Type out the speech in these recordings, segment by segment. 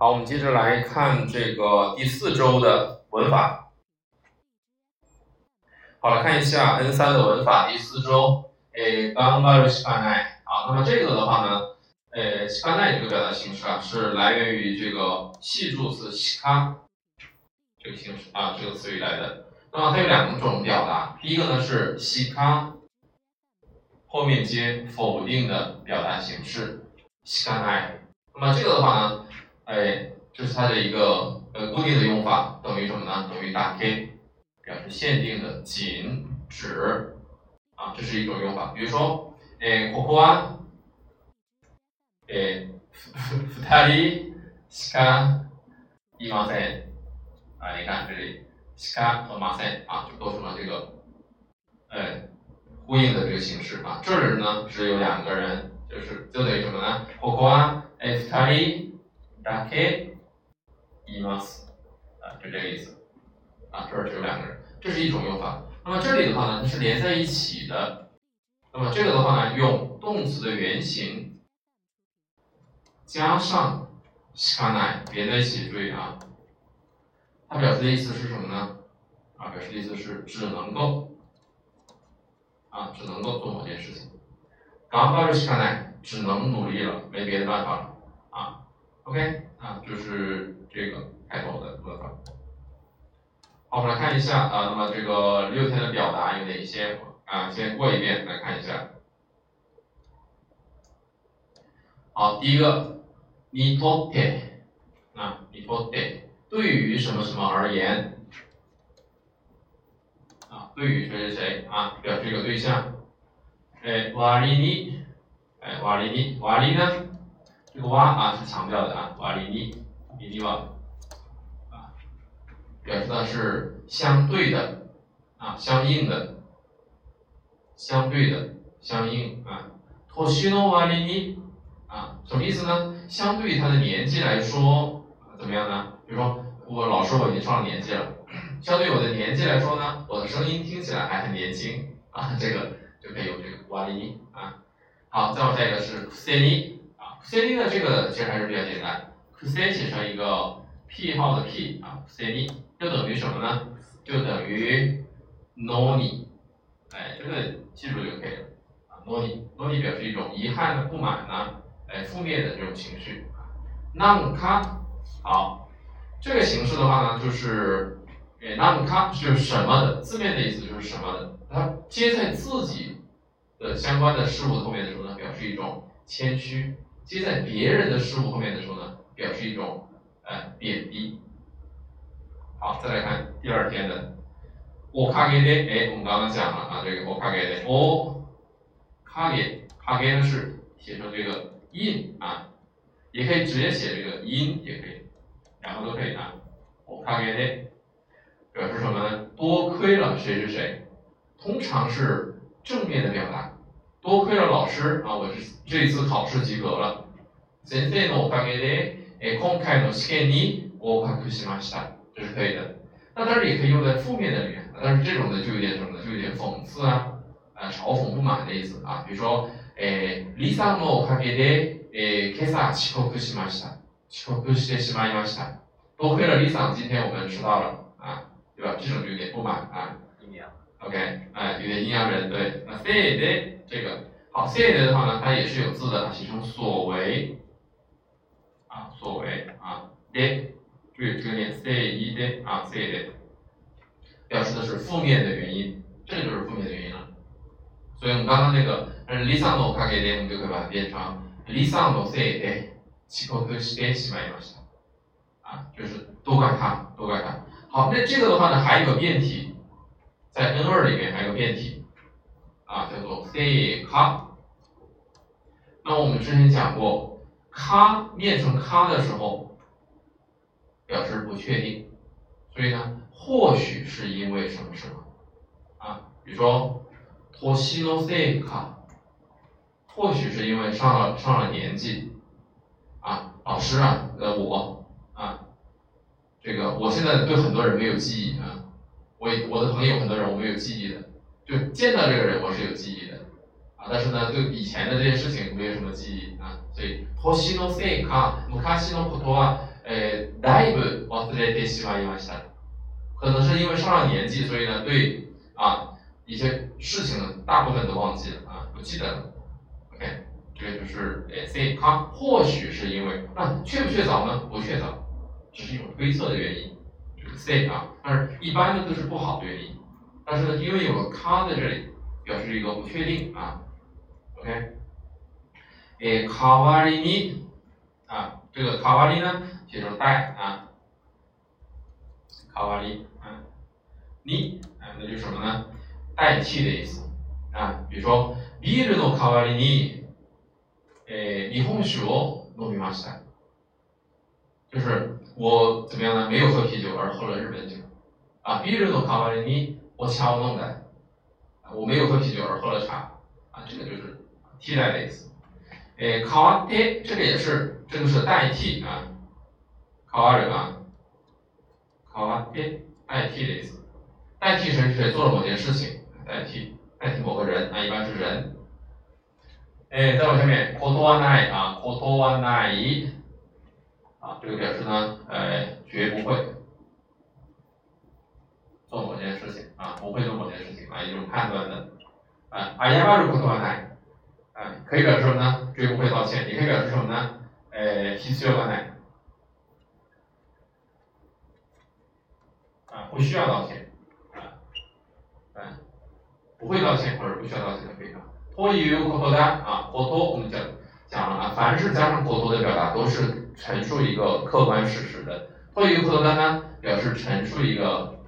好，我们接着来看这个第四周的文法。好，来看一下 N 三的文法第四周。诶，頑張るしかない。啊，那么这个的话呢，呃，しかない这个表达形式啊，是来源于这个系助词しか这个形式啊，这个词语来的。那么它有两种表达，第一个呢是しか后面接否定的表达形式しかない。那么这个的话呢？ 哎，这是它的一个呃固定的用法，等于什么呢？等于打 K，表示限定的、仅、指啊，这是一种用法。比如说，哎，ここはえ二人しかいません啊，你看这里しか和ません啊，就构成了这个哎呼应的这个形式啊。这里呢只有两个人，就是就等于什么呢？ここはえ二人 だけ言います啊，就这个意思啊，这儿只有两个人，这是一种用法。那么这里的话呢，它是连在一起的。那么这个的话呢，用动词的原形加上しかない连在一起，注意啊，它表示的意思是什么呢？啊，表示的意思是只能够啊，只能够做某件事情。頑張るしかない，只能努力了，没别的办法了啊。 OK，啊，就是这个开头的部分。好，我们来看一下啊，那么这个六天的表达有哪些啊？先过一遍来看一下。好，第一个，你托て啊，你托て对于什么什么而言啊？对于谁谁谁啊？表示一个对象。哎，わりに，哎，わりに，わり呢？ 这个哇啊是强调的啊，哇里尼，里尼哇啊，表示的是相对的啊，相应的，相对的，相应啊。托西诺瓦里尼啊，什么意思呢？相对于他的年纪来说，怎么样呢？比如说，我老师我已经上了年纪了，相对我的年纪来说呢，我的声音听起来还很年轻啊，这个就可以用这个瓦里尼啊。好，再往下一个是塞尼。C D 呢，这个其实还是比较简单，C 写成一个 P 号的 P 啊，C D 就等于什么呢？就等于 noni，哎，这个记住就可以了啊，noni，noni 表示一种遗憾的、不满呢，哎，负面的这种情绪。nam ka，好，这个形式的话呢，就是哎，nam ka 是什么的，字面的意思就是什么的，它接在自己的相关的事物后面的时候呢，表示一种谦虚。接在别人的事物后面的时候呢，表示一种呃贬低。好，再来看第二天的，おかげで，哎，我们刚刚讲了啊，这个おかげで，おかげ，かげ呢是写成这个印啊，也可以直接写这个音，也可以，两个都可以啊。おかげで表示什么呢？多亏了谁谁谁，通常是正面的表达。 多亏了老师啊，我这这一次考试及格了。先生のおかげで、え今回の試験に合格しました。这是可以的。那当然也可以用在负面的里面，但是这种呢就有点什么呢？就有点讽刺啊，呃，嘲讽、不满的意思啊。比如说，えリサのおかげで、え今朝遅刻しました。遅刻してしまいました。多亏了李桑，今天我们迟到了啊，对吧？这种就有点不满啊。阴阳。OK，哎，有点阴阳人对。那 say 的。 这个好，say 的话呢，它也是有字的，写成所为啊，所为啊，de，注意这个念 say 一 de 啊，say 的，表示的是负面的原因，这个就是负面的原因了。所以我们刚刚那个リサのおかげで，我们就可以把它变成リサのせいで遅刻してしまいました。啊，就是都怪他，都怪他。好，那这个的话呢，还有个变体，在 N 二里面还有个变体。 叫做 say 卡。那我们之前讲过，卡念成卡的时候，表示不确定，所以呢，或许是因为什么什么啊？比如说，托西诺 say 卡，或许是因为上了上了年纪啊，老师啊，呃，我啊，这个我现在对很多人没有记忆啊，我我的朋友很多人我没有记忆的。就见到这个人我是有记忆的啊，但是呢，对以前的这些事情没有什么记忆啊，所以星のせいか昔のことは 呃，だいぶ忘れてしまいました。可能是因为上了年纪，所以呢，对啊一些事情呢，大部分都忘记了啊，不记得了。OK，这个就是呃，say 他或许是因为那确不确凿呢？不确凿，只是一种推测的原因。这个 say 啊，但是一般呢都是不好的原因。 但是呢，因为有个他在这里，表示一个不确定啊。OK，诶，卡瓦里尼啊，这个卡瓦里呢，写成代啊，卡瓦里啊，你啊，那就是什么呢？代替的意思啊。比如说，ビールの代わりに、诶，日本酒を飲みました。就是我怎么样呢？没有喝啤酒，而喝了日本酒。啊，ビールの代わりに 我茶を飲んだ。我没有喝啤酒而喝了茶。啊，这个就是替代的意思。诶，代わって，这个也是，这个是代替啊。代わる啊。代わって代替的意思。代替谁谁做了某件事情，代替代替某个人，啊，一般是人。哎，再往下面，断わない啊，断わない啊，这个表示呢，呃，绝不会。 做某件事情啊，不会做某件事情啊，一种判断的啊。阿亚巴鲁库托奈啊，可以表示什么呢？追不会道歉，也可以表示什么呢？呃，必须要奈啊，不需要道歉啊，啊，不会道歉或者不需要道歉的可以啊。托于库托达啊，口头我们讲讲了啊，凡是加上口头的表达都是陈述一个客观事实的。脱衣于口头单呢，表示陈述一个。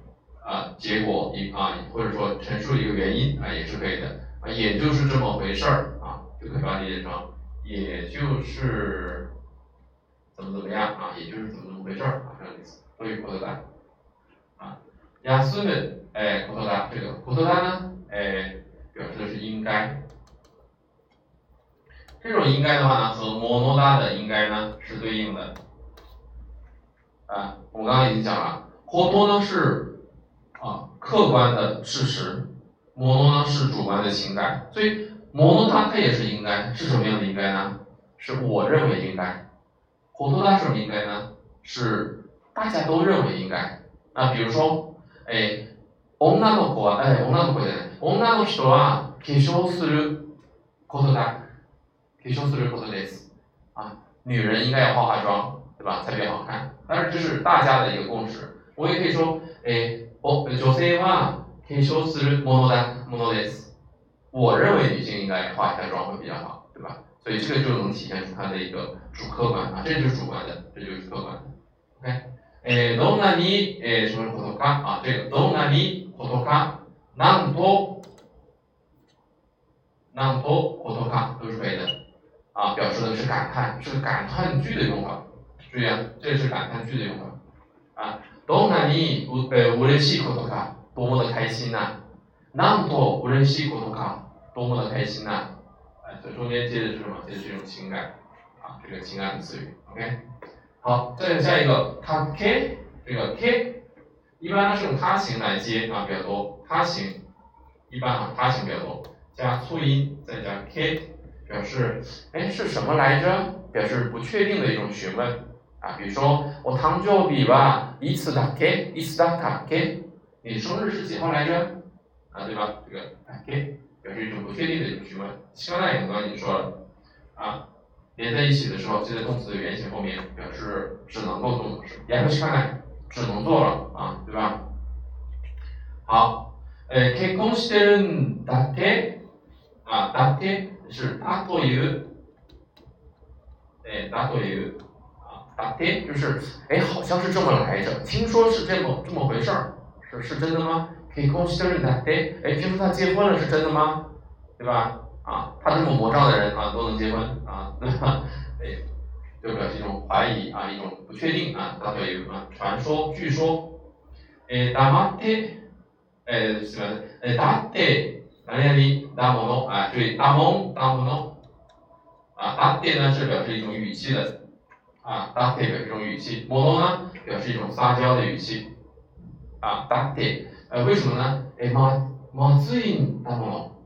啊，结果一啊，或者说陈述一个原因啊，也是可以的啊，也就是这么回事儿啊，就可以把它理解成，也就是怎么怎么样啊，也就是怎么怎么回事儿啊，这样意思。所以，口头达啊，亚斯的哎，口头达这个口头达呢，哎，表示的是应该。这种应该的话呢，和摩诺达的应该呢是对应的啊。我们刚刚已经讲了，活泼呢是。啊，客观的事实，摩诺呢是主观的情感，所以摩诺它它也是应该，是什么样的应该呢？是我认为应该，活脱它什么应该呢？是大家都认为应该。啊，比如说，哎，女の子は哎，女の子じゃない、女の人は化粧することだ、化粧することです。啊，女人应该要化化妆，对吧？才比较好看。但是这是大家的一个共识。我也可以说，哎。 哦，女性は化粧するものだものです。我认为女性应该化一下妆会比较好，对吧？所以这个就能体现出它的一个主客观啊，这就是主观的，这就是客观的。OK，えどんなにえ什么ことか啊？这个どんなにことか、なんとなんとことか都是可以的啊，表示的是感叹，是感叹句的用法。注意啊，这是感叹句的用法啊。 どんなにう嬉しいことか、多么的开心呐！なんと嬉しいことか、多么的开心呐！哎，这中间接的是什么？接的是一种情感啊，这个情感的词语。OK，好，再下一个，他 K，这个 K，一般呢是用他形来接啊比较多，他形一般啊他形比较多，加促音再加 K，表示哎是什么来着？表示不确定的一种询问。 啊，比如说我堂舅比吧，一次打给，一次打卡给，你生日是几号来着？啊，对吧？这个打给表示一种不确定的一种询问。希望大家刚刚已经说了，啊，连在一起的时候，接在动词的原形后面，表示只能够做的事，也不是看只能做了啊，对吧？好，呃，結婚してるんだっけ？啊，だけ是だという，え、だという。打的就是，哎，好像是这么来着，听说是这么这么回事儿，是是真的吗？可以恭喜的人打的，哎，听说他结婚了，是真的吗？对吧？啊，他这么魔障的人啊，都能结婚啊，对吧？哎，就表示一种怀疑啊，一种不确定啊，大概有啊，传说、据说，哎，打马的，哎，什么？哎，打的，哪里哪里打么诺啊？对，打蒙打么诺，啊，打的呢是表示一种语气的。啊，打的表示一种语气，摩诺呢表示一种撒娇的语气，啊，打的，呃，为什么呢？哎，马马子音打摩诺，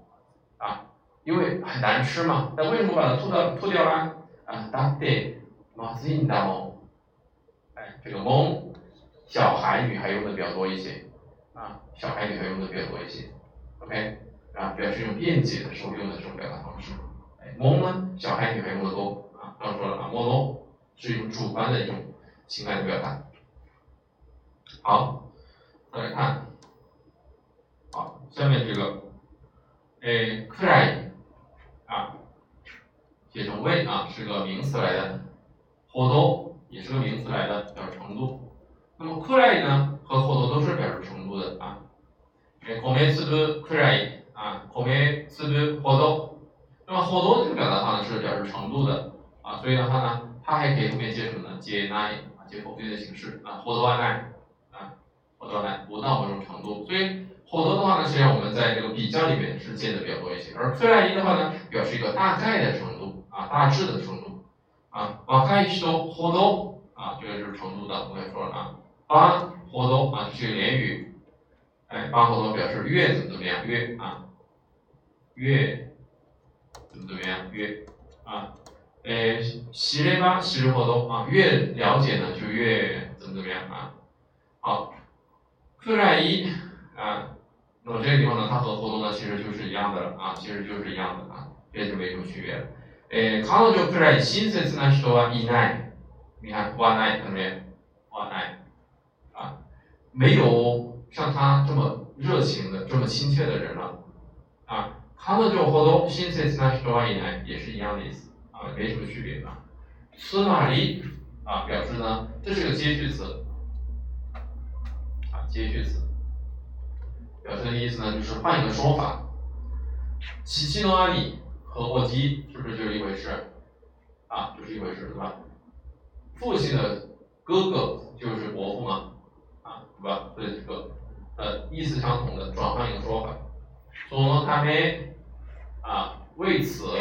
啊，因为很难吃嘛，那为什么把它吐掉吐掉了？啊，打的马子音打摩，这个蒙，小孩女孩用的比较多一些，啊，小孩女孩用的比较多一些，OK，啊，表示一种辩解的时候用的这种表达方式。哎，蒙呢，小孩女孩用的多，啊，刚说了啊，莫罗是一种主观的一种情感的表达。好，再来看，好，下面这个，哎，克莱，啊，写成为啊，是个名词来的，活动也是个名词来的，表示程度。那么克莱呢和活动都是表示程度的啊，哎，コメツブ克莱啊，コメツブ活动，那么活动这个表达方呢是表示程度的啊，所以的话呢， 它还可以后面接什么呢？接奈啊，接否定的形式啊，活动完奈。活动呢不到某种程度，所以活动的话呢，实际上我们在这个比较里面是见的比较多一些。而克莱伊的话呢，表示一个大概的程度啊，大致的程度啊。瓦开西多活动啊，这个就是程度的，我也说了啊。八活动啊，这是个连语，哎，八活动表示越怎么怎么样，越啊，越怎么怎么样，越啊，呃，习列巴习日活动啊，越了解呢就越怎么怎么样啊，好。克莱伊啊，那么这个地方呢，它和活动呢其实就是一样的了啊，其实就是一样的啊，这就没什么区别了。诶，彼女くらい親切な人はいない。你看，哇奈旁边，哇奈啊，没有像他这么热情的、这么亲切的人了啊。彼女ほど親切な人はいない，也是一样的意思 啊，没什么区别啊。つまり啊，表示呢，这是个接续词。接续词，表示的意思呢，就是换一个说法。七七诺阿里和沃基是不是就是一回事？啊，就是一回事，对吧？父亲的哥哥就是伯父嘛，啊，对吧？这个呃意思相同的，转换一个说法。所诺他们啊，为此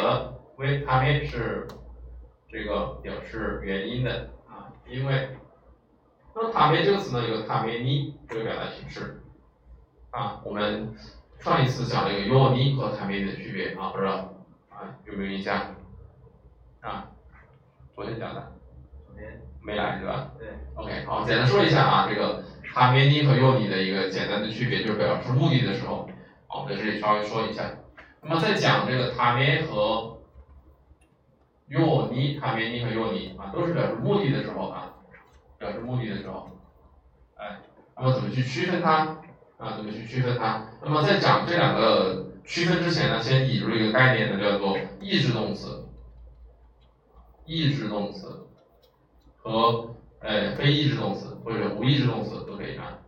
为他们是这个表示原因的啊，因为。那么塔梅这个词呢，有塔梅尼这个表达形式啊。我们上一次讲了一个尤尼和塔梅尼的区别啊，不知道啊有没有印象啊？昨天讲的，昨天没来是吧？对。OK，好，简单说一下啊，这个塔梅尼和尤尼的一个简单的区别，就是表示目的的时候，好，在这里稍微说一下。那么在讲这个塔梅和尤尼，塔梅尼和尤尼啊，都是表示目的的时候啊。表示目的的时候，哎，那么怎么去区分它啊？怎么去区分它？那么在讲这两个区分之前呢，先引入一个概念呢，叫做意志动词。意志动词和哎非意志动词或者无意志动词都可以啊。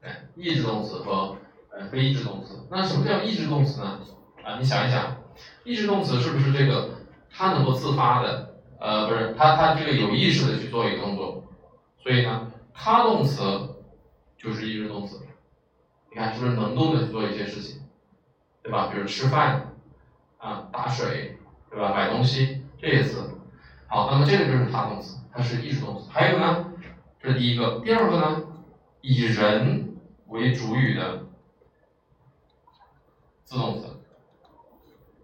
哎，意志动词和呃非意志动词。那什么叫意志动词呢？啊，你想一想，意志动词是不是这个它能够自发的？呃，不是，它它这个有意识的去做一个动作，所以呢，他动词就是意志动词。你看是不是能动的去做一些事情，对吧？比如吃饭，啊，打水，对吧？买东西这些词。好，那么这个就是他动词，它是意志动词。还有呢，这是第一个，第二个呢，以人为主语的自动词。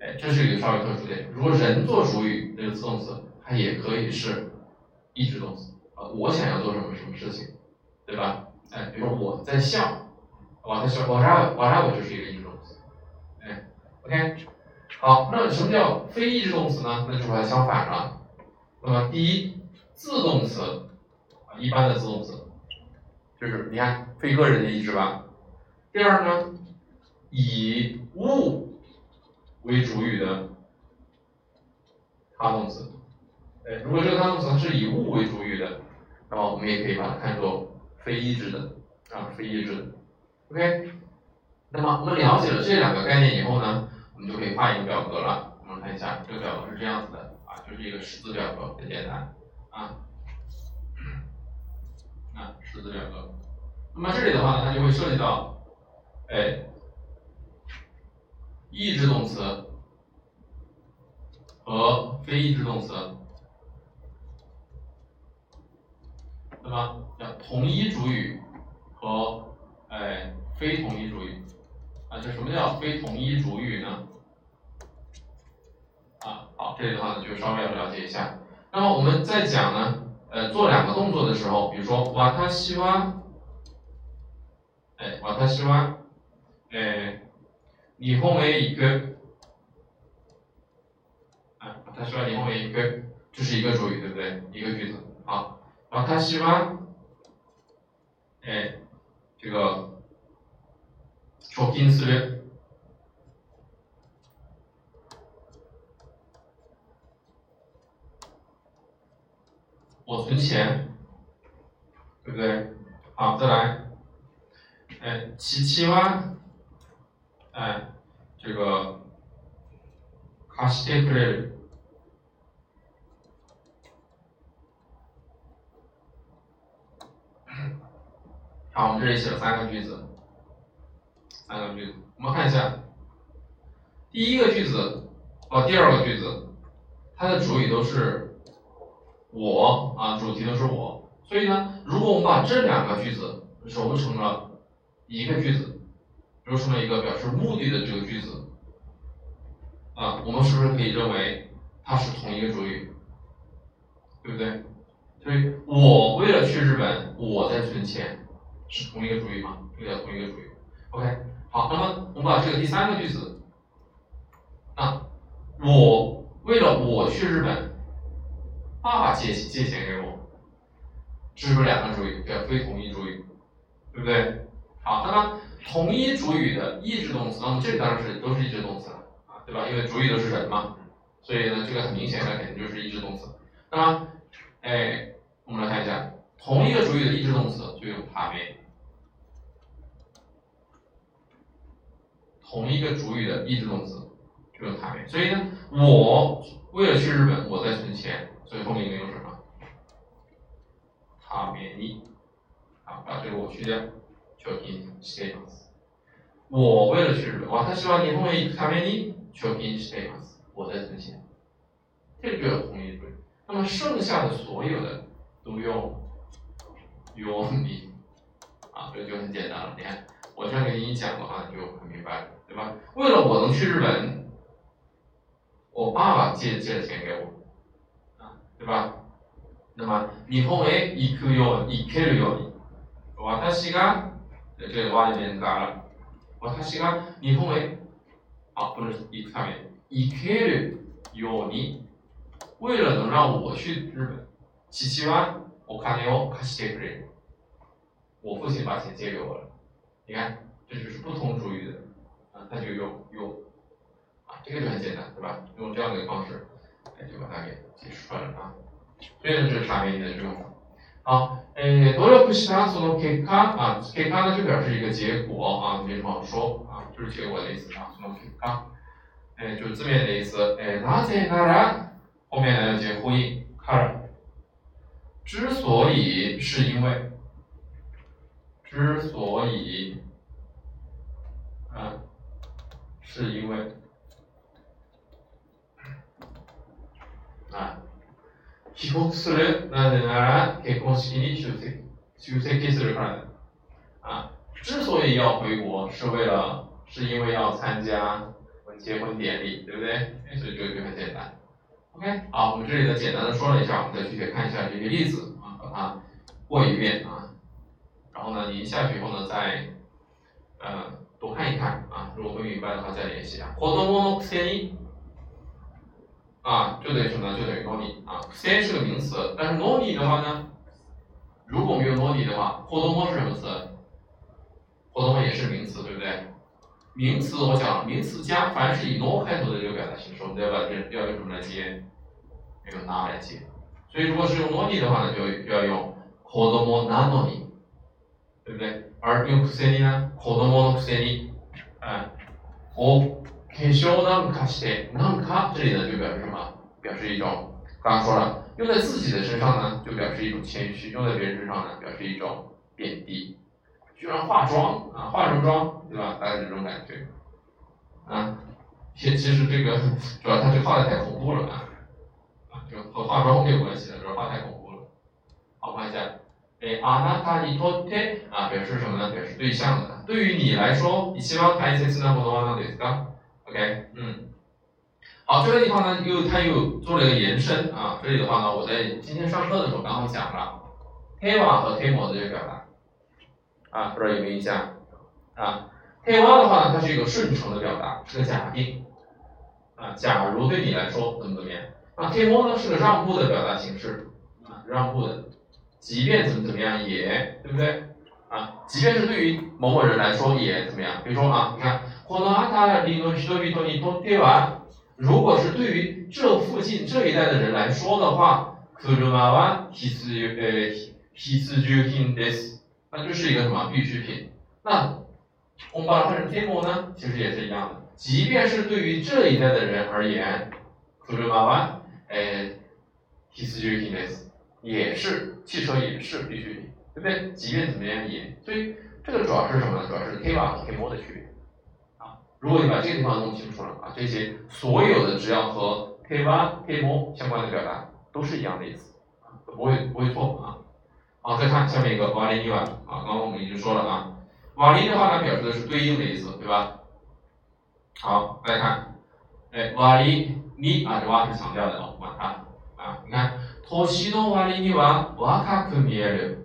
哎，这是一个稍微特殊点。如果人做主语，这个自动词。它也可以是意志动词啊，我想要做什么什么事情，对吧？哎，比如我在笑，我在笑，我啥我啥我就是一个意志动词，哎，OK，好，那什么叫非意志动词呢？那就把它相反了。那么第一，自动词啊，一般的自动词，就是你看非个人的意志吧。第二呢，以物为主语的他动词。哎，如果这个他动词是以物为主语的，那么我们也可以把它看作非意志的啊，非意志的。OK，那么我们了解了这两个概念以后呢，我们就可以画一个表格了。我们看一下，这个表格是这样子的啊，就是一个十字表格，很简单啊，啊，十字表格。那么这里的话呢，它就会涉及到，哎，意志动词和非意志动词。对吧？叫同一主语和哎非同一主语啊，就什么叫非同一主语呢？啊，好，这里的话呢就稍微要了解一下。那么我们在讲呢，呃，做两个动作的时候，比如说瓦塔西哇，哎，瓦塔西哇，哎，日本へ行く，啊，瓦塔西哇日本へ行く，这是一个主语，对不对？一个句子。好，瓦塔西哇，哎，这个貯金する。我存钱，对不对？好，再来，哎，七七万， 哎，这个，貸してくれる。好，我们这里写了三个句子，三个句子，我们看一下，第一个句子和第二个句子，它的主语都是。我啊，主题都是我，所以呢，如果我们把这两个句子揉成了一个句子， 揉成了一个表示目的的这个句子，啊，我们是不是可以认为它是同一个主语，对不对？所以我为了去日本，我在存钱，是同一个主语吗？对的，同一个主语。OK，好，那么我们把这个第三个句子，啊，我为了我去日本。爸爸借借钱给我，这是不是两个主语？叫非同一主语，对不对？好，那么同一主语的意志动词，那么这当然是都是意志动词了啊，对吧？因为主语都是人嘛，所以呢，这个很明显的肯定就是意志动词。那么，哎，我们来看一下，同一个主语的意志动词就用他没，同一个主语的意志动词就用他没。所以呢，我为了去日本，我在存钱。所以后面应该用什么？他面に，啊，把这个我去掉，貯金しています。我为了去日本，私は日本へ行くために貯金しています。我在存钱，这个就要同义对。那么剩下的所有的都用用你，啊，这就很简单了。你看，我这样给你讲的话，你就很明白了，对吧？为了我能去日本，我爸爸借借了钱给我。对吧？那么日本へ行くように行けるように私が 这个哇里面加了私が日本へ啊不是行くため行けるように为了能让我去日本父はお金を貸してくれる我父亲把钱借给我了你看这就是不同主语的啊他就用用啊这个就很简单对吧用这样的一个方式哎就把它给解释出来了啊所以呢，这是啥原因的这种。 好，诶，努力したその結果啊，結果呢就表示一个结果啊，没什么好说啊，就是结果的意思啊，その結果，诶，就是字面的意思。诶，なぜなら后面呢要接呼应，から之所以是因为，之所以，啊，是因为， 帰国するなぜなら結婚式に出席出席するから啊，之所以要回国，是为了是因为要参加结婚典礼，对不对？所以这个就很简单。OK，好，我们这里呢简单的说了一下，我们再具体看一下这些例子啊，把它过一遍啊。然后呢，你下去以后呢，再呃多看一看啊，如果没明白的话再联系啊。子供のくせに 啊，就等于什么呢？就等于 noni 啊，c 是个名词，但是 noni 的话呢，如果没有 noni 的话，活动模是什么词？活动模也是名词，对不对？名词我讲，名词加凡是以 no 开头的这个表达形式，我们要把这要用什么来接？要用 na 来接。所以如果是用 noni 的话呢，就要用活动模 na noni，对不对？而用 kuseni 呢，活动模 kuseni，哎，我。化粧なんかして、なんか这里呢就表示什么？表示一种，刚刚说了，用在自己的身上呢，就表示一种谦虚；用在别人身上呢，表示一种贬低。居然化妆啊，化什么妆，对吧？大概是这种感觉。啊，其其实这个主要他这画的太恐怖了啊，啊，就和化妆没有关系了，主要画太恐怖了。好，看一下，哎，あなたにとって啊，表示什么呢？表示对象的。对于你来说，一番大切なものは何ですか ？OK，嗯，好，这个地方呢，又它又做了一个延伸啊。这里的话呢，我在今天上课的时候刚好讲了 t e w a 和 temo 的这个表达啊，不知道有没有印象啊 t e w a 的话呢，它是一个顺承的表达，是个假定啊，假如对你来说怎么怎么样。那 temo 呢是个让步的表达形式啊，让步的，即便怎么怎么样也，对不对啊？即便是对于某某人来说也怎么样？比如说啊，你看，この辺りの人々にとっては。如果是对于这附近这一带的人来说的话，車は必須呃必須需品です，那就是一个什么必需品。那我们把它换成 table 呢，其实也是一样的。即便是对于这一带的人而言，車は呃必須需品です，也是汽车也是必需品，对不对？即便怎么样也，所以这个主要是什么呢？主要是 table 和 table 的区别。 如果你把这个地方弄清楚了啊，这些所有的只要和 k one k more 相关的表达都是一样的意思，不会不会错啊。好，再看下面一个瓦里尼瓦啊，刚刚我们已经说了啊，瓦里的话呢表示的是对应的意思，对吧？好，再看，哎，瓦里尼啊，这瓦是强调的啊，瓦它啊，你看，托西诺瓦里尼瓦瓦卡克米尔，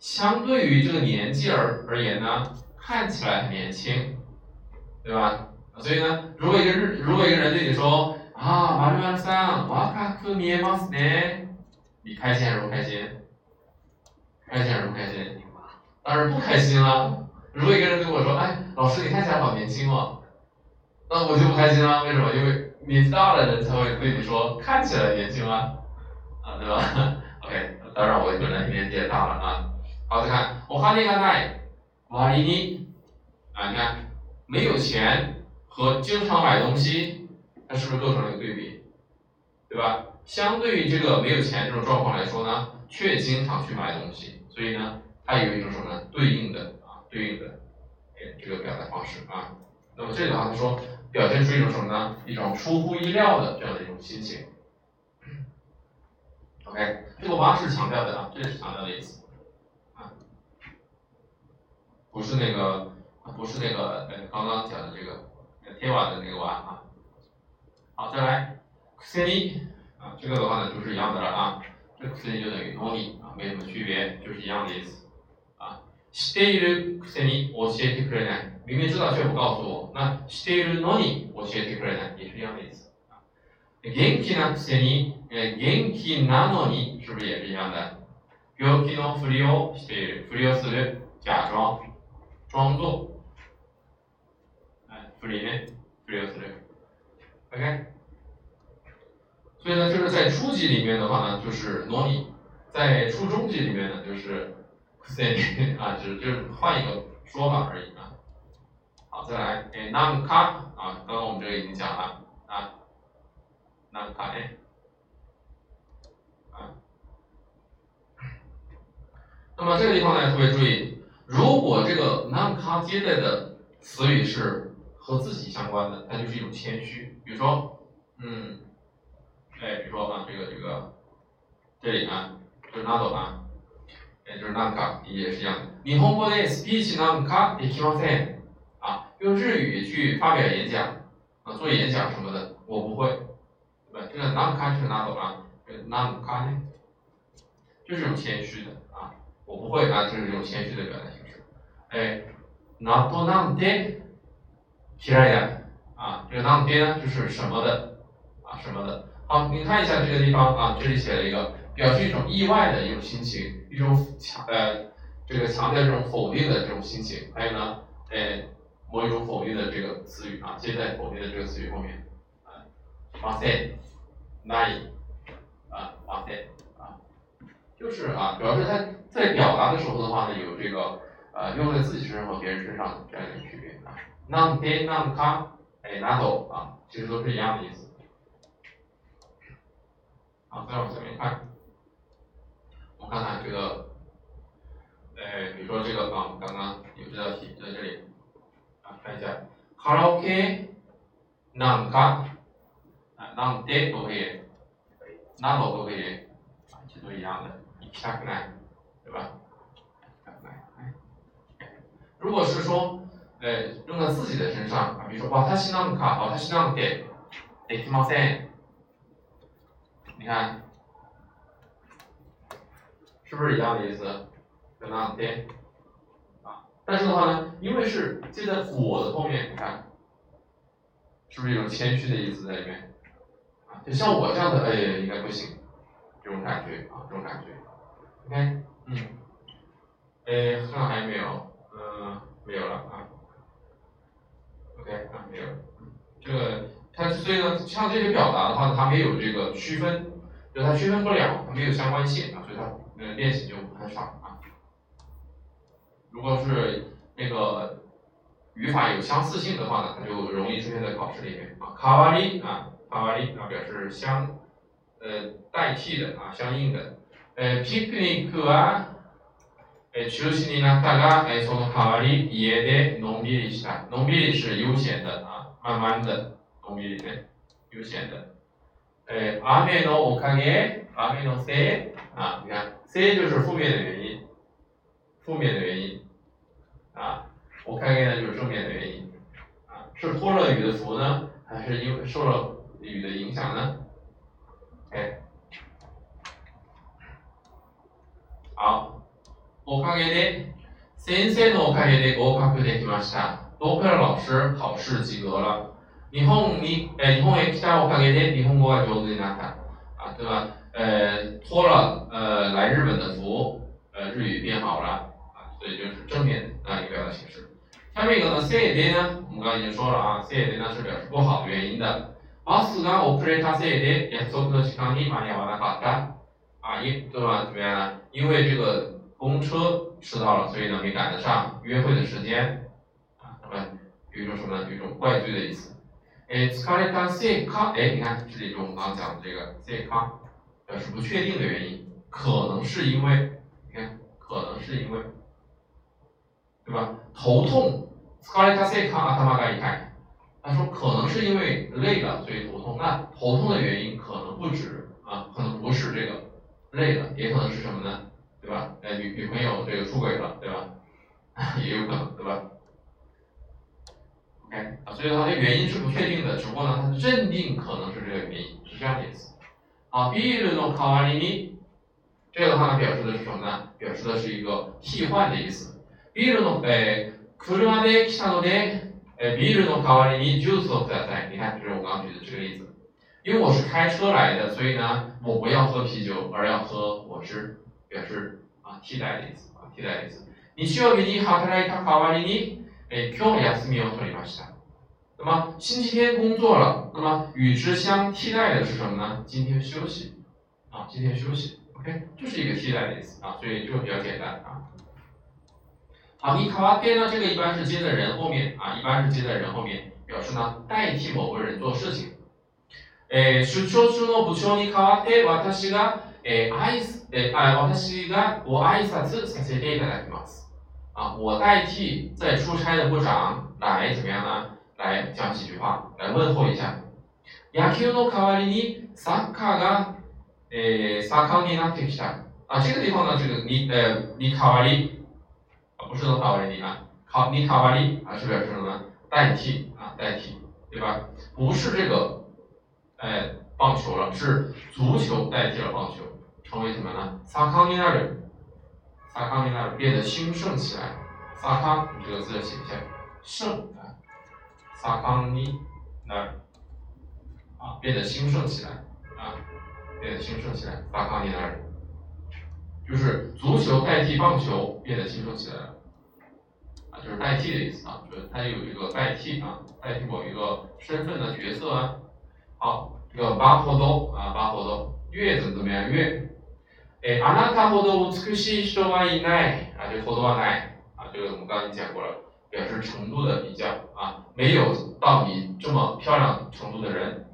相对于这个年纪而而言呢，看起来很年轻。对吧？所以呢，如果一个日，如果一个人对你说啊，马里马桑，瓦卡克米马斯呢，你开心还是不开心？开心还是不开心？当然不开心了。如果一个人对我说，哎，老师你看起来好年轻哦，那我就不开心了。为什么？因为年纪大的人才会对你说看起来年轻吗，啊，对吧？OK，当然我本来年纪也大了啊。好，再看，我哈尼卡奈，瓦里尼，啊，你看。没有钱和经常买东西，它是不是构成了一个对比，对吧？相对于这个没有钱这种状况来说呢，却经常去买东西，所以呢，它有一种什么呢？对应的啊，对应的，哎，这个表达方式啊。那么这里的话，他说表现出一种什么呢？一种出乎意料的这样的一种心情。OK，这个蛙是强调的啊，这是强调的意思啊，不是那个。不是那个呃刚刚讲的这个天瓦的那个瓦啊，好再来，cni 啊这个的话呢就是一样的了啊，这 cni 就等于 noni 啊没什么区别，就是一样的意思啊。知っているくせに教えてくれない，明明知道却不告诉我，那知っているのに教えてくれない也是一样的意思啊。元気なくせに呃元気なのに是不是也是一样的？病気のふりをしている，ふりをする，假装，装作。 不里面不要死的，OK。所以呢，就是在初级里面的话呢，就是模拟；在初中级里面呢，就是，啊，就是就是换一个说法而已啊。好，再来，哎，nam ka 啊，刚刚我们这个已经讲了啊，nam ka 哎，啊。那么这个地方呢，特别注意，如果这个 nam ka 接待的词语是。和自己相关的，它就是一种谦虚。比如说，嗯，哎，比如说啊，这个这个，这里啊，就是那朵啊，哎，就是那卡也是一样的。日本語でスピーチなんかできません。啊，用日语去发表演讲啊，做演讲什么的，我不会，对吧？这个那卡就是那朵啊，那卡呢，就是这种谦虚的啊，我不会啊，就是这种谦虚的表达形式。哎，那朵なん て。其他点啊，这个当爹呢就是什么的啊什么的。好，你看一下这个地方啊，这里写了一个表示一种意外的一种心情，一种强呃这个强调这种否定的这种心情。还有呢，哎某一种否定的这个词语啊，接在否定的这个词语后面啊，哇塞，那里啊，哇塞啊，就是啊，主要是他在表达的时候的话呢，有这个呃用在自己身上和别人身上的这样一个区别啊。那边那卡，哎，那都啊，其实都是一样的意思。好，再往下面看，我们看看这个，哎，比如说这个啊，刚刚有这道题在这里，啊，看一下，卡拉 OK，那卡，啊，那得都可以，那都都可以，啊，其实都一样的，一下来，对吧？如果是说。哎，用在自己的身上啊，比如说，哇，他是那么卡，哇，他是那么给， できません。你看，是不是一样的意思？跟那天啊，但是的话呢，因为是接在我的后面，你看，是不是有谦虚的意思在里面？啊，就像我这样的，哎，应该不行，这种感觉啊，这种感觉。OK，嗯，哎，看还有没有？嗯，没有了啊。 OK，啊，没有。这个它所以呢，像这些表达的话，它没有这个区分，就它区分不了，它没有相关性啊，所以它呃练习就很少啊。如果是那个语法有相似性的话呢，它就容易出现在考试里面啊。卡瓦里啊，卡瓦里啊表示相呃代替的啊，相应的。呃，picnic 啊。え中止になったが、えその代わり家でのんびりした。のんびり是悠闲的啊，慢慢的，のんびりね、悠闲的。え雨のおかげ、雨のせい啊，你看，せい就是负面的原因，负面的原因啊，おかげ呢就是正面的原因啊，是托了雨的福呢，还是因为受了雨的影响呢？哎，好。 おかげで、先生のおかげで合格できました。僕ら老师考试及格了。日本に、え日本へ来たおかげで日本語が上手になった。啊，对吧？呃，托了呃来日本的福，呃日语变好了啊，所以就是正面的啊一个表达形式。下面一个呢，せいで呢，我们刚刚已经说了啊，せいで呢是表示不好的原因的。バスが遅れたせいで約束の時間に間に合わなかった。啊，因对吧？怎么样呢？因为这个。 公车迟到了，所以呢没赶得上约会的时间，啊，那么有一种什么呢？有一种怪罪的意思。哎，疲れたせいか？哎，你看这里中我们刚刚讲的这个せいか，表示不确定的原因，可能是因为，你看，可能是因为，对吧？头痛，疲れたせいか頭が痛い。他说可能是因为累了，所以头痛。那头痛的原因可能不止啊，可能不是这个累了，也可能是什么呢？ 对吧，哎，女女朋友这个出轨了，对吧？也有可能，对吧？？OK，啊，所以它的原因是不确定的，只不过呢，他认定可能是这个原因，是这样的意思。好，be in the car。这个的话呢，表示的是什么呢？表示的是一个替换的意思。be in the，哎，could you have any chocolate？哎，be in the car ini，just of that。你看，这是我刚刚举的这个例子。因为我是开车来的，所以呢，我不要喝啤酒，而要喝果汁。表示啊替代的意思啊替代的意思。日曜日に働いた代わりに、え今日休みを取りました。那么星期天工作了，那么与之相替代的是什么呢？今天休息啊，今天休息，OK，就是一个替代的意思啊，所以这个比较简单啊。好，你卡瓦天呢？这个一般是接在人后面啊，一般是接在人后面，表示呢代替某个人做事情。え出張中の部長に代わって私が えー、挨えー、あ私がご挨拶させていただきます。啊，我代替在出差的部长来怎么样呢？来讲几句话，来问候一下。野球の代わりにサッカーが、えー、盛んになってきた。啊，这个地方呢，这个你呃你卡瓦里啊，不是の代わりに啊，考你卡瓦里啊是表示什么？代替啊，代替，对吧？不是这个，哎，棒球了，是足球代替了棒球。 成为什么呢？萨康尼那人，萨康尼那人变得兴盛起来。萨康这个字写一下，盛啊，萨康尼那里啊，变得兴盛起来啊，变得兴盛起来。萨康尼那人，就是足球代替棒球变得兴盛起来了啊，就是代替的意思啊，就是它有一个代替啊，代替某一个身份的角色啊。好，这个巴霍多啊，巴霍多，月怎么怎么样？月。哎，あなたほど美しい人はいない啊，这ほどはない啊，这个我们刚才讲过了，表示程度的比较啊，没有到你这么漂亮程度的人。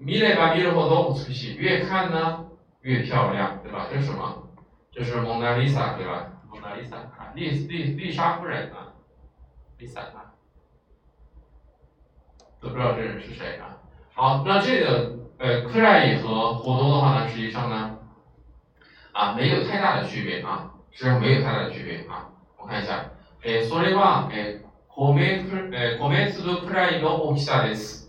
見れば見るほど美しい，越看呢越漂亮，对吧？这是什么？这是蒙娜丽莎，对吧？蒙娜丽莎啊，丽丽丽莎夫人啊，丽莎啊，都不知道这人是谁啊。好，那这个呃，克莱伊和活多的话呢，实际上呢。 啊，没有太大的区别啊，实际上没有太大的区别啊。我看一下，诶，それは诶，米つ诶米粒くらいの大きさです。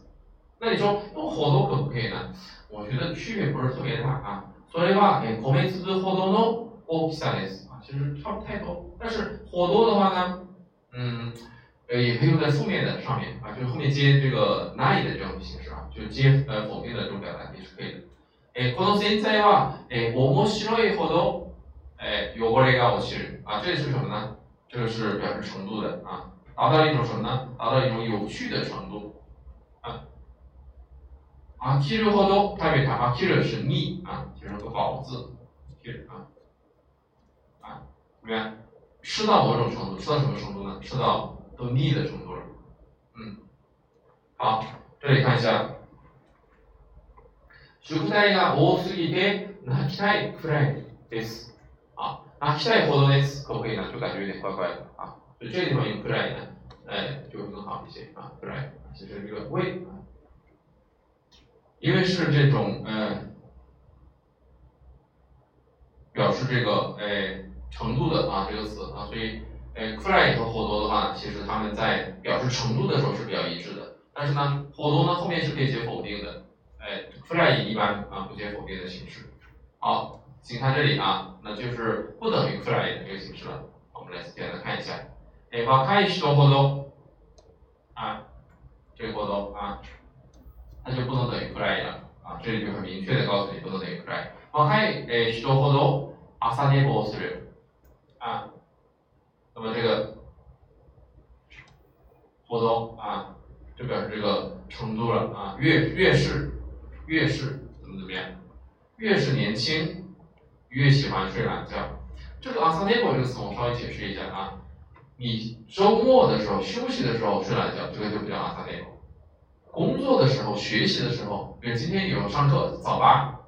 那你说用活动可不可以呢？我觉得区别不是特别大啊。所以话，え、米字活动の大きさです。啊，其实差不太多。但是活动的话呢，嗯，呃，也可以用在负面的上面啊，就是后面接这个 not 的这种形式啊，就接呃否定的这种表达也是可以的。 え、この洗剤は、え、面白いほど、え、汚れが落ちる。啊，这是什么呢？这个是表示程度的啊，达到一种什么呢？达到一种有趣的程度。啊，吃るほど食べた。啊，吃る是腻啊，写成个饱字。吃啊啊，怎么样？吃到某种程度，吃到什么程度呢？吃到都腻的程度了。嗯，好，这里看一下。 宿題が多すぎて泣きたいくらいです。啊，泣きたいほどです。可不可以呢？就感觉有点怪怪的啊。所以这个地方用くらい呢，哎，就会更好一些啊。くらい，其实这个为。因为是这种呃表示这个呃程度的啊这个词啊，所以呃 c r y 和活多的话，其实他们在表示程度的时候是比较一致的。但是呢，活多呢后面是可以接否定的， 哎 c r y 一般啊不接否定的形式。好，请看这里啊，那就是不等于 c r y 的这个形式了。我们来简单看一下，哎，把开始多活多啊，这个活多啊。它就不能等于 cry 了啊，这里就很明确的告诉你不能等于 cry。若い人ほど朝寝坊する啊，那么这个活动啊，就表示这个程度了啊，越越是 越是怎么怎么样，越是年轻越喜欢睡懒觉。这个朝寝坊这个词我稍微解释一下啊，你周末的时候休息的时候睡懒觉，这个就不叫朝寝坊。工作的时候、学习的时候，比如今天有上课早八，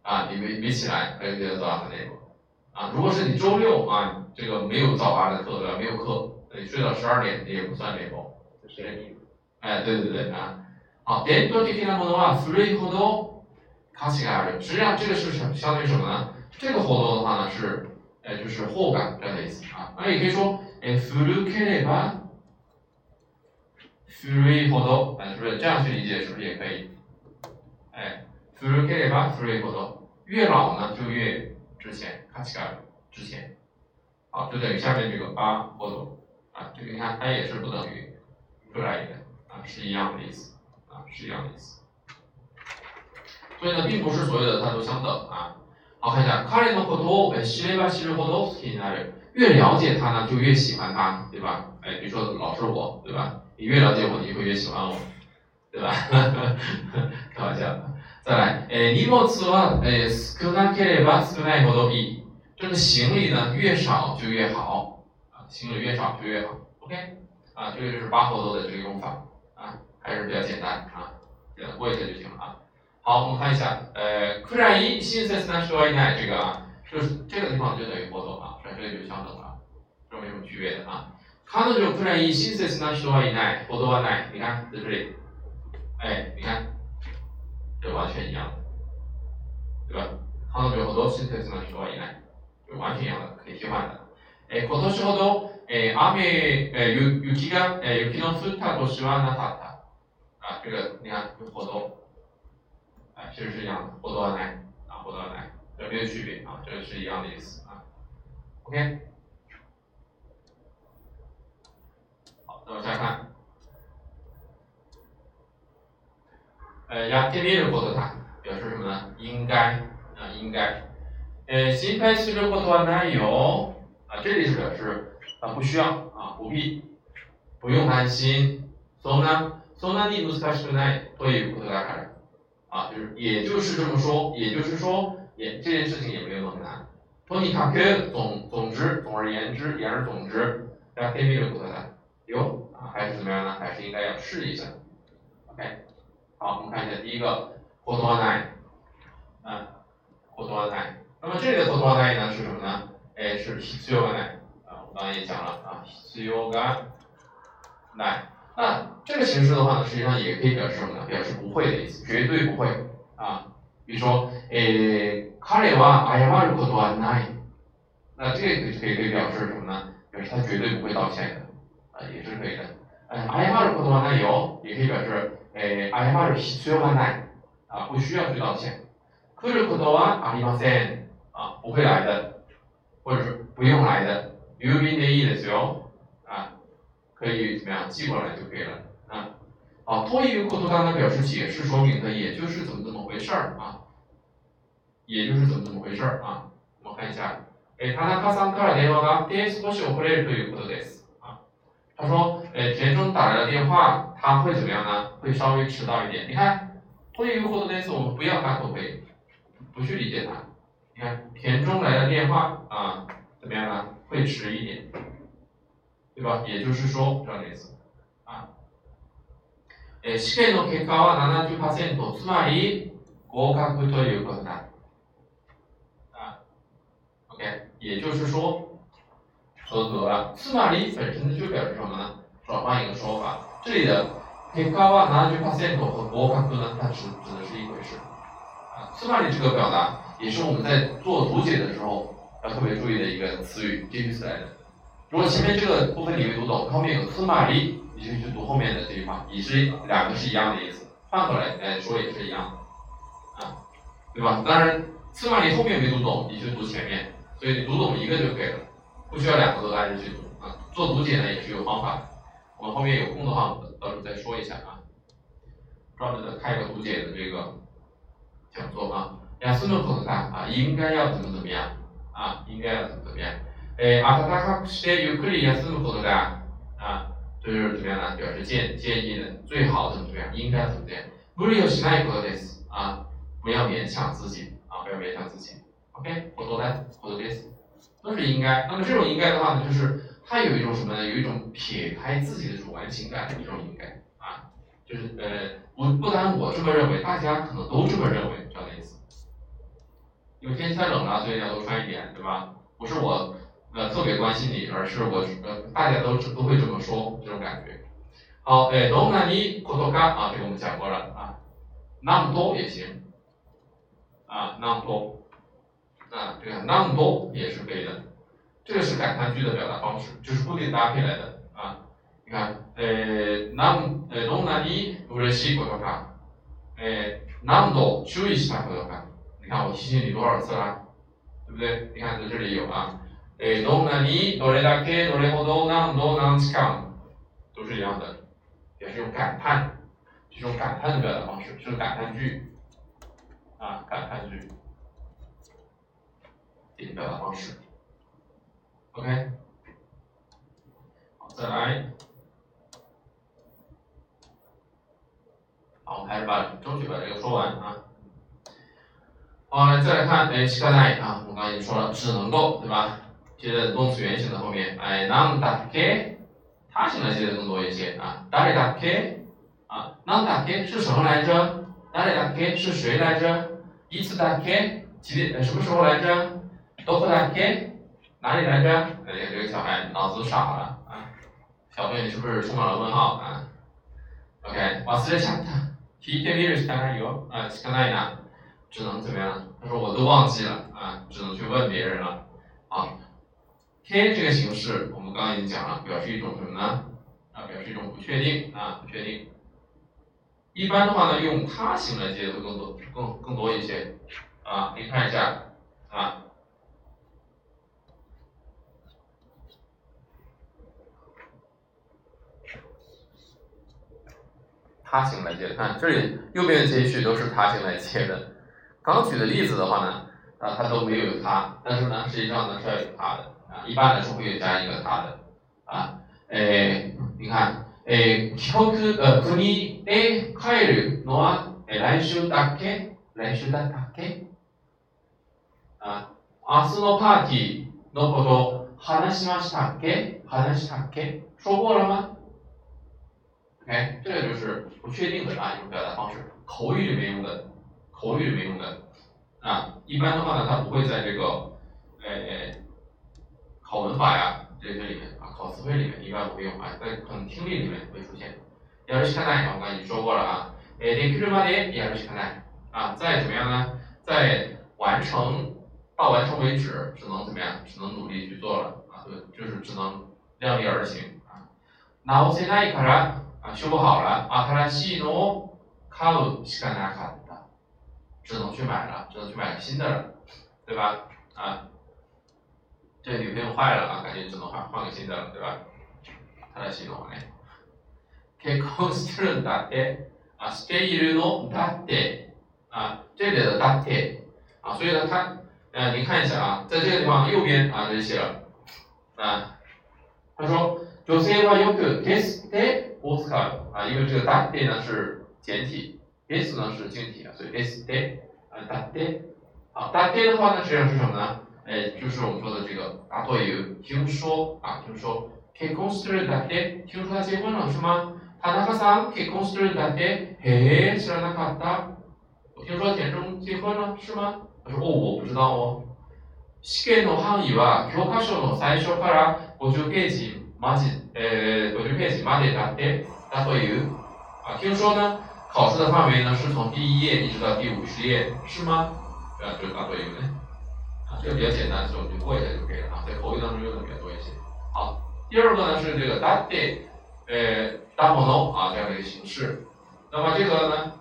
啊，你没没起来，那就叫早八那种。啊，如果是你周六啊，这个没有早八的课对吧？没有课，你睡到十二点也不算累包。是这意思。哎，对对对啊。好，伝統的なものは古いほど価値がある。实际上这个是什相当于什么呢？这个活动的话呢是，哎，就是后感这样的意思啊。那也可以说，哎，古ければ。古ほど，哎，是不是这样去理解？是不是也可以？哎，古ければ古ほど，越老呢就越值钱，価値がある，值钱。好，就等于下面这个八ほど，啊，这个你看它也是不等于出来的，啊，是一样的意思，啊， 是一样的意思。所以呢，并不是所有的它都相等啊。好，看一下，彼のことを知れば知るほど好きになる。越了解他呢，就越喜欢他，对吧？哎，比如说老是我，对吧？你越了解我，你会越喜欢我，对吧？开玩笑。再来，诶，荷物は诶少なければ少ないほどいい。这个行李呢，越少就越好啊，行李越少就越好。OK，啊，这个就是八活多的这个用法啊， 还是比较简单啊，简单过一下就行了啊。好，我们看一下，呃，くらい親切な人はいない这个啊，就是这个地方就等于活多啊，这个就相等了，这没什么区别的啊。彼女くらい親切な人はいない，ほどはない。你看在这里，哎，你看，这完全一样，对吧？彼女ほど親切な人はいない，就完全一样的，可以替换的。え今年ほど、え雨、え雪が、え雪の降った年はなかった。 啊，这个你看活动，哎，其实是一样的，活动はない，啊，活动はない，这没有区别啊，这个是一样的意思啊。OK。往下看，呃，やってみることだ，表示什么呢？应该啊，应该。呃，心配することはないよ。啊，这里是表示啊，不需要啊，不必，不用担心。そんな、 そんなに難しくないということだから。啊，就是也就是这么说，也就是说，也这件事情也没有那么难。とにかく、总总之，总而言之，言而总之，やってみることだ。有啊，还是怎么样呢？还是应该要试一下。OK，好，我们看一下第一个活动案内，嗯，活动案内。那么这里的活动案内呢是什么呢？哎，是必要案内啊，我刚刚也讲了啊，必要案内。 那这个形式的话呢，实际上也可以表示什么呢？表示不会的意思，绝对不会啊。比如说，诶，彼は謝ることはない。那这个可以可以表示什么呢？表示他绝对不会道歉的。啊，也是可以的。嗯，謝ることはないよ，也可以表示， え謝る必要がない啊，不需要去道歉。来ることはありません啊，不会来的，或者是不用来的，郵便でいいですよ啊， 可以怎么样寄过来就可以了啊。好，ということが呢表示解释说明的，也就是怎么怎么回事儿啊，也就是怎么怎么回事儿啊。我们看一下，え田中さんから電話があって少し遅れるということです啊。他说，呃，田中打来的电话，他会怎么样呢？会稍微迟到一点。你看，ということです，我们不要打口碑，不去理解它。你看，田中来的电话啊，怎么样呢？会迟一点， 对吧？也就是说这样的意思啊。え試験の結果は70%、つまり合格ということだ。啊，OK，也就是说合格了。つまり本身就表示什么呢？转换一个说法，这里的結果は70%和合格呢，它指指的是一回事。啊，つまり这个表达也是我们在做读解的时候要特别注意的一个词语，接续词来的。 如果前面这个部分你没读懂，后面有つまり。你就去读后面的这句话，也是两个是一样的意思，换过来来说也是一样的，啊，对吧？当然，起码你后面没读懂，你就读前面，所以你读懂一个就可以了，不需要两个都挨着去读啊。做读解呢也是有方法的，我们后面有空的话，到时候再说一下啊，专门的开一个读解的这个讲座啊。亚斯诺口头禅啊，应该要怎么怎么样啊？应该要怎么怎么样？ 诶，阿塔卡克してゆっくり休むことが啊。就是怎么样呢？表示建建议的，最好怎么怎么样，应该怎么样。不理由しないことです。啊，不要勉强自己啊，不要勉强自己。OK，我做的，我做的都是应该。那么这种应该的话呢，就是它有一种什么呢？有一种撇开自己的主观情感的一种应该啊，就是呃，不不单我这么认为，大家可能都这么认为，这样的意思。因为天气太冷了，所以要多穿一点，对吧？不是我。 呃，特别关心你，而是我呃，大家都都会这么说，这种感觉。好，哎，どんなにことか啊，这个我们讲过了啊，なんと也行啊，なんと啊，这个なんと也是可以的。这个是感叹句的表达方式，就是固定搭配来的啊。你看，呃，なん呃どんなに嬉しいことか，哎，何度注意したことか。你看我提醒你多少次了，对不对？你看在这里有啊。 诶，どんなに、どれだけ、どれほど、何度、何時間，都是一样的，也是用感叹，这种感叹的表达方式，是感叹句，啊，感叹句，这种表达方式。OK，好，再来，好，我们还是把争取把这个说完啊。好，来再来看，哎，期待啊，我刚才已经说了，只能够，对吧？ 接着动词原形的后面，哎，なんだっけ？他形来接的更多一些啊。誰だっけ？啊，なんだっけ是什么来着？誰だっけ是谁来着？いつだっけ？几什么时候来着？どこだっけ？哪里来着？哎呀，这个小孩脑子傻了啊！小朋友，你是不是充满了问号啊？OK，忘れちゃった。聞いてみるしかないよ。啊，しかないな。只能怎么样？他说我都忘记了啊，只能去问别人了啊。 K 这个形式，我们刚刚已经讲了，表示一种什么呢？啊，表示一种不确定啊，不确定。一般的话呢，用他形来接会更多，更更多一些啊。你看一下啊，他形来接，看这里右边的接续都是他形来接的。刚举的例子的话呢，啊，它都没有他，但是呢，实际上呢是要有他的。啊，一般来说会有加一个他的，啊，诶，你看，诶，帰国呃国へ帰るのは来週だけ来週だけ啊，明日のパーティーのこと話しましたっけ話したっけ说过了吗？OK，这个就是不确定的啊一种表达方式，口语里面用的，口语里面用的啊，一般的话呢，它不会在这个，诶。 考文法呀，这些里面啊，考词汇里面一般不会用啊，在可能听力里面会出现。やるしかない，我刚才已经说过了啊。え、できるまでやるしかない。啊，再怎么样呢？在完成到完成为止，只能怎么样？只能努力去做了啊，对，就是只能量力而行啊。直せないから啊，修不好了。新しいのを 買うしかなかった。只能去买了，只能去买个新的了，对吧？啊， 这女朋友坏了啊，赶紧只能换换个新的了，对吧？正しいのはね。結婚してるんだって、啊，しているのだって，啊，这里的だって，啊，所以呢，它，呃，您看一下啊，在这个地方右边啊，这里写了，啊，他说女性はよくですってを使う啊，因为这个だって呢是简体，です呢是静体啊，所以ですって啊だって，啊だって的话呢实际上是什么呢？ 哎，就是我们说的这个大多有听说啊，听说結婚してるんだって，听说他结婚了是吗？田中さん結婚してるんだって，嘿，知らなかった。我听说田中结婚了是吗？他说哦，我不知道哦。試験の範囲は教科書の最初から50ページまじ、呃50ページまでだってだという。啊，听说呢，考试的范围呢是从第一页一直到第五十页，是吗？啊，就大多有呢。啊， 这个比较简单，所以我们就过一下就可以了啊，在口语当中用的比较多一些。好，第二个呢是这个だって，呃，大もの啊这样的一个形式。那么这个呢，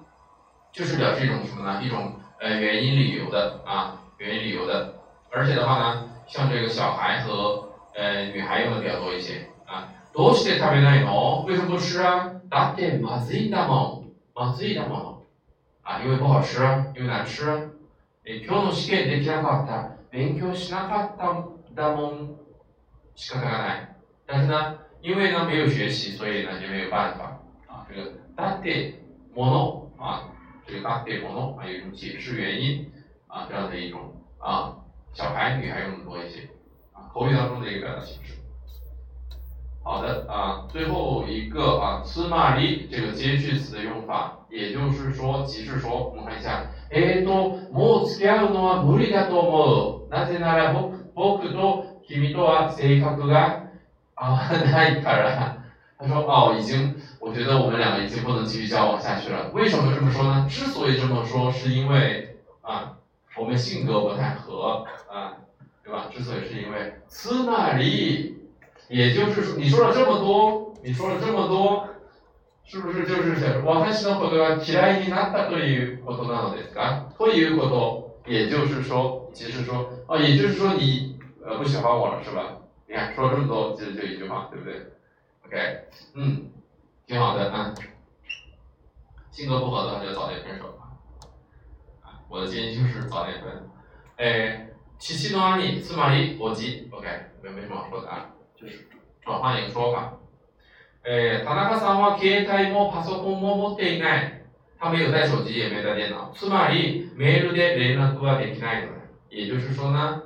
就是表示一种什么呢？一种呃原因理由的啊，原因理由的。而且的话呢，像这个小孩和呃女孩用的比较多一些啊。どうして食べないの？为什么不吃啊？だってまずいだもん。まずいだもの。啊，因为不好吃啊，因为难吃啊。え今日の試験できなかった。 勉強しなかっただもん。仕方がない。但是呢，因为呢没有学习，所以呢就没有办法啊。这个だってもの啊，这个だってもの啊有一种解释原因啊这样的一种啊。小孩、女孩用的多一些，啊，口语当中的一个表达形式。 好的啊，最后一个啊，つまり这个接续词的用法，也就是说，即是说，我们看一下，えーと、もう付き合うのは無理だと思う。なぜなら僕僕と君とは性格が合わないから。他说哦，已经，我觉得我们两个已经不能继续交往下去了。为什么这么说呢？之所以这么说，是因为啊。我们性格不太合啊，对吧？之所以是因为つまり， 也就是说，你说了这么多，你说了这么多，是不是就是想私のことが嫌いになったということなのですか？ということ，也就是说，其实说啊，也就是说你呃不喜欢我了是吧？你看说了这么多，其实就一句话，对不对？OK，嗯，挺好的啊。性格不合的话就早点分手。我的建议就是早点分。哎，七七の兄、つまりおじ，OK，没没什么好说的啊， 就是转换一个说法。哎，田中さんは携帯もパソコンも持っていない。他没有带手机，也没有带电脑。つまりメールで連絡はできないので，也就是说呢，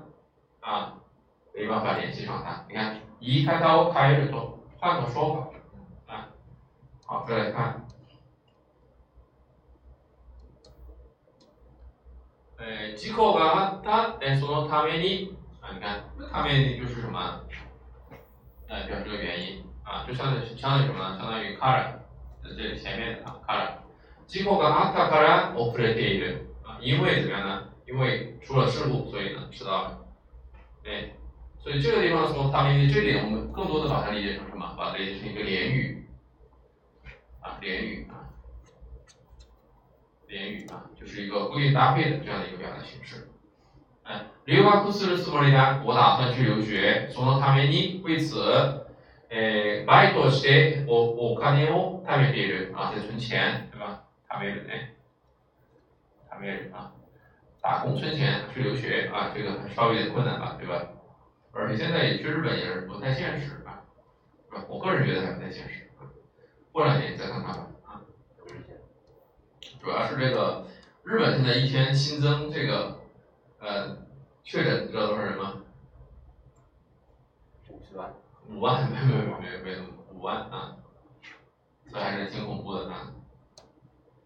啊，没办法联系上他。你看，言い方を変えると，换个说法啊。好，再来看。呃，事故があった、えそのために啊，你看，ために就是什么？ 呃，表示个原因啊，就相当于相当于什么呢？相当于 から，在这里前面的啊から。事故があったから遅れている啊，因为怎么样呢？因为出了事故，所以呢迟到了。哎，所以这个地方从他们这里，我们更多的把它理解成什么？把它理解成一个连语啊，连语啊。连语啊，就是一个规律搭配的这样的一个表达形式。 哎，留学するつもりだ。我打算去留学。そのために为此，えバイトしておお金を貯めている啊，在存钱，对吧？貯めるね，貯める啊，打工存钱去留学啊，这个稍微有点困难吧，对吧？而且现在去日本也是不太现实啊，是吧？我个人觉得还不太现实。过两年再看看吧。主要是这个日本现在一天新增这个 呃确诊，你知道多少人吗？五十万，五万，没没没没没五万啊，这还是挺恐怖的啊。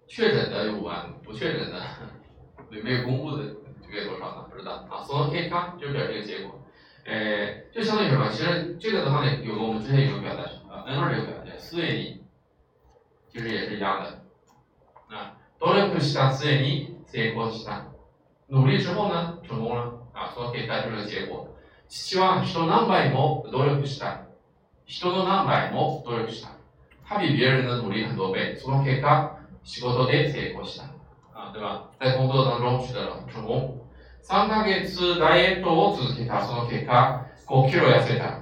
确诊的有五万，不确诊的没没有公布的这个有多少呢？不知道啊。その結果就表这个结果，呃，就相当于什么？其实这个的话呢，有个我们之前有个表达啊，N 二这个表达叫思维力，其实也是一样的啊。努力した末に成功した。 努力之后呢，成功了啊，その結果就是结果。父は人何倍も努力した。人の何倍も努力した。他比别人的努力很多倍。その結果、 仕事で成功した。啊，对吧？在工作当中取得了成功。3ヶ月ダイエットを続けたその結果、5キロ痩せた。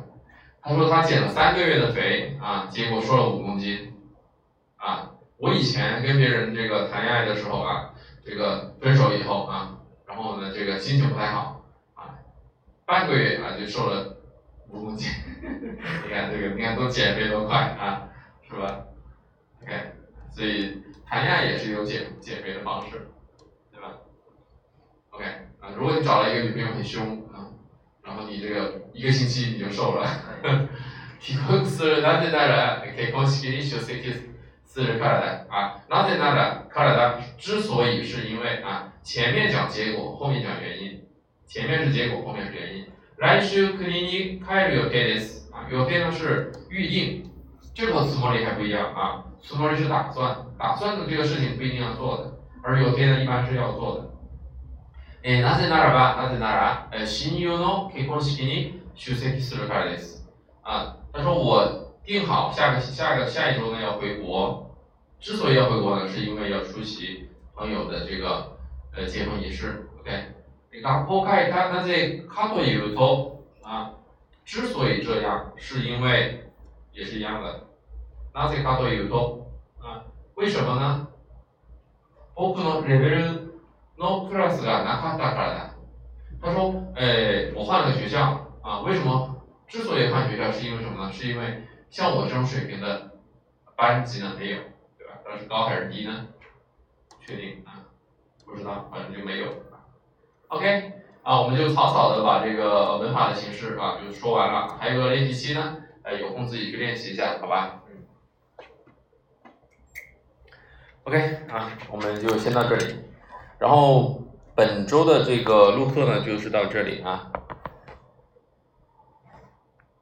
他说他减了三个月的肥啊，结果瘦了五公斤。啊，我以前跟别人这个谈恋爱的时候啊，这个分手以后啊， 然后呢，这个心情不太好啊，半个月啊就瘦了五公斤。你看这个，你看都减肥多快啊，是吧？OK，所以谈恋爱也是有减减肥的方式，对吧？OK，啊，如果你找了一个女朋友很凶啊。然后你这个一个星期你就瘦了。帰国するなぜなら結婚式に出席 するからだ啊，なぜならからだ之所以是因为啊，前面讲结果，后面讲原因，前面是结果，后面是原因。来週国に帰る予定です啊，予定呢是预定，这个和つもり还不一样啊，つもり是打算，打算的这个事情不一定要做的，而予定呢一般是要做的。えー、なぜならば、なぜなら、えー、親友の結婚式に出席するからです。啊，他说我 定好下个下个下一周呢要回国。之所以要回国呢，是因为要出席朋友的这个呃结婚仪式。OK，学校开他那ぜかというと啊，之所以这样，是因为也是一样的。なぜかというと啊，为什么呢？僕のレベルのクラスがなかったからだ。他说，哎，我换了个学校啊，为什么？之所以换学校，是因为什么呢？是因为 像我这种水平的班级呢没有，对吧？那是高还是低呢？确定啊？不知道，反正就没有。OK，啊，我们就草草的把这个文法的形式啊就说完了。还有个练习期呢，呃，有空自己去练习一下，好吧？OK，啊，我们就先到这里。然后本周的这个录课呢，就是到这里啊。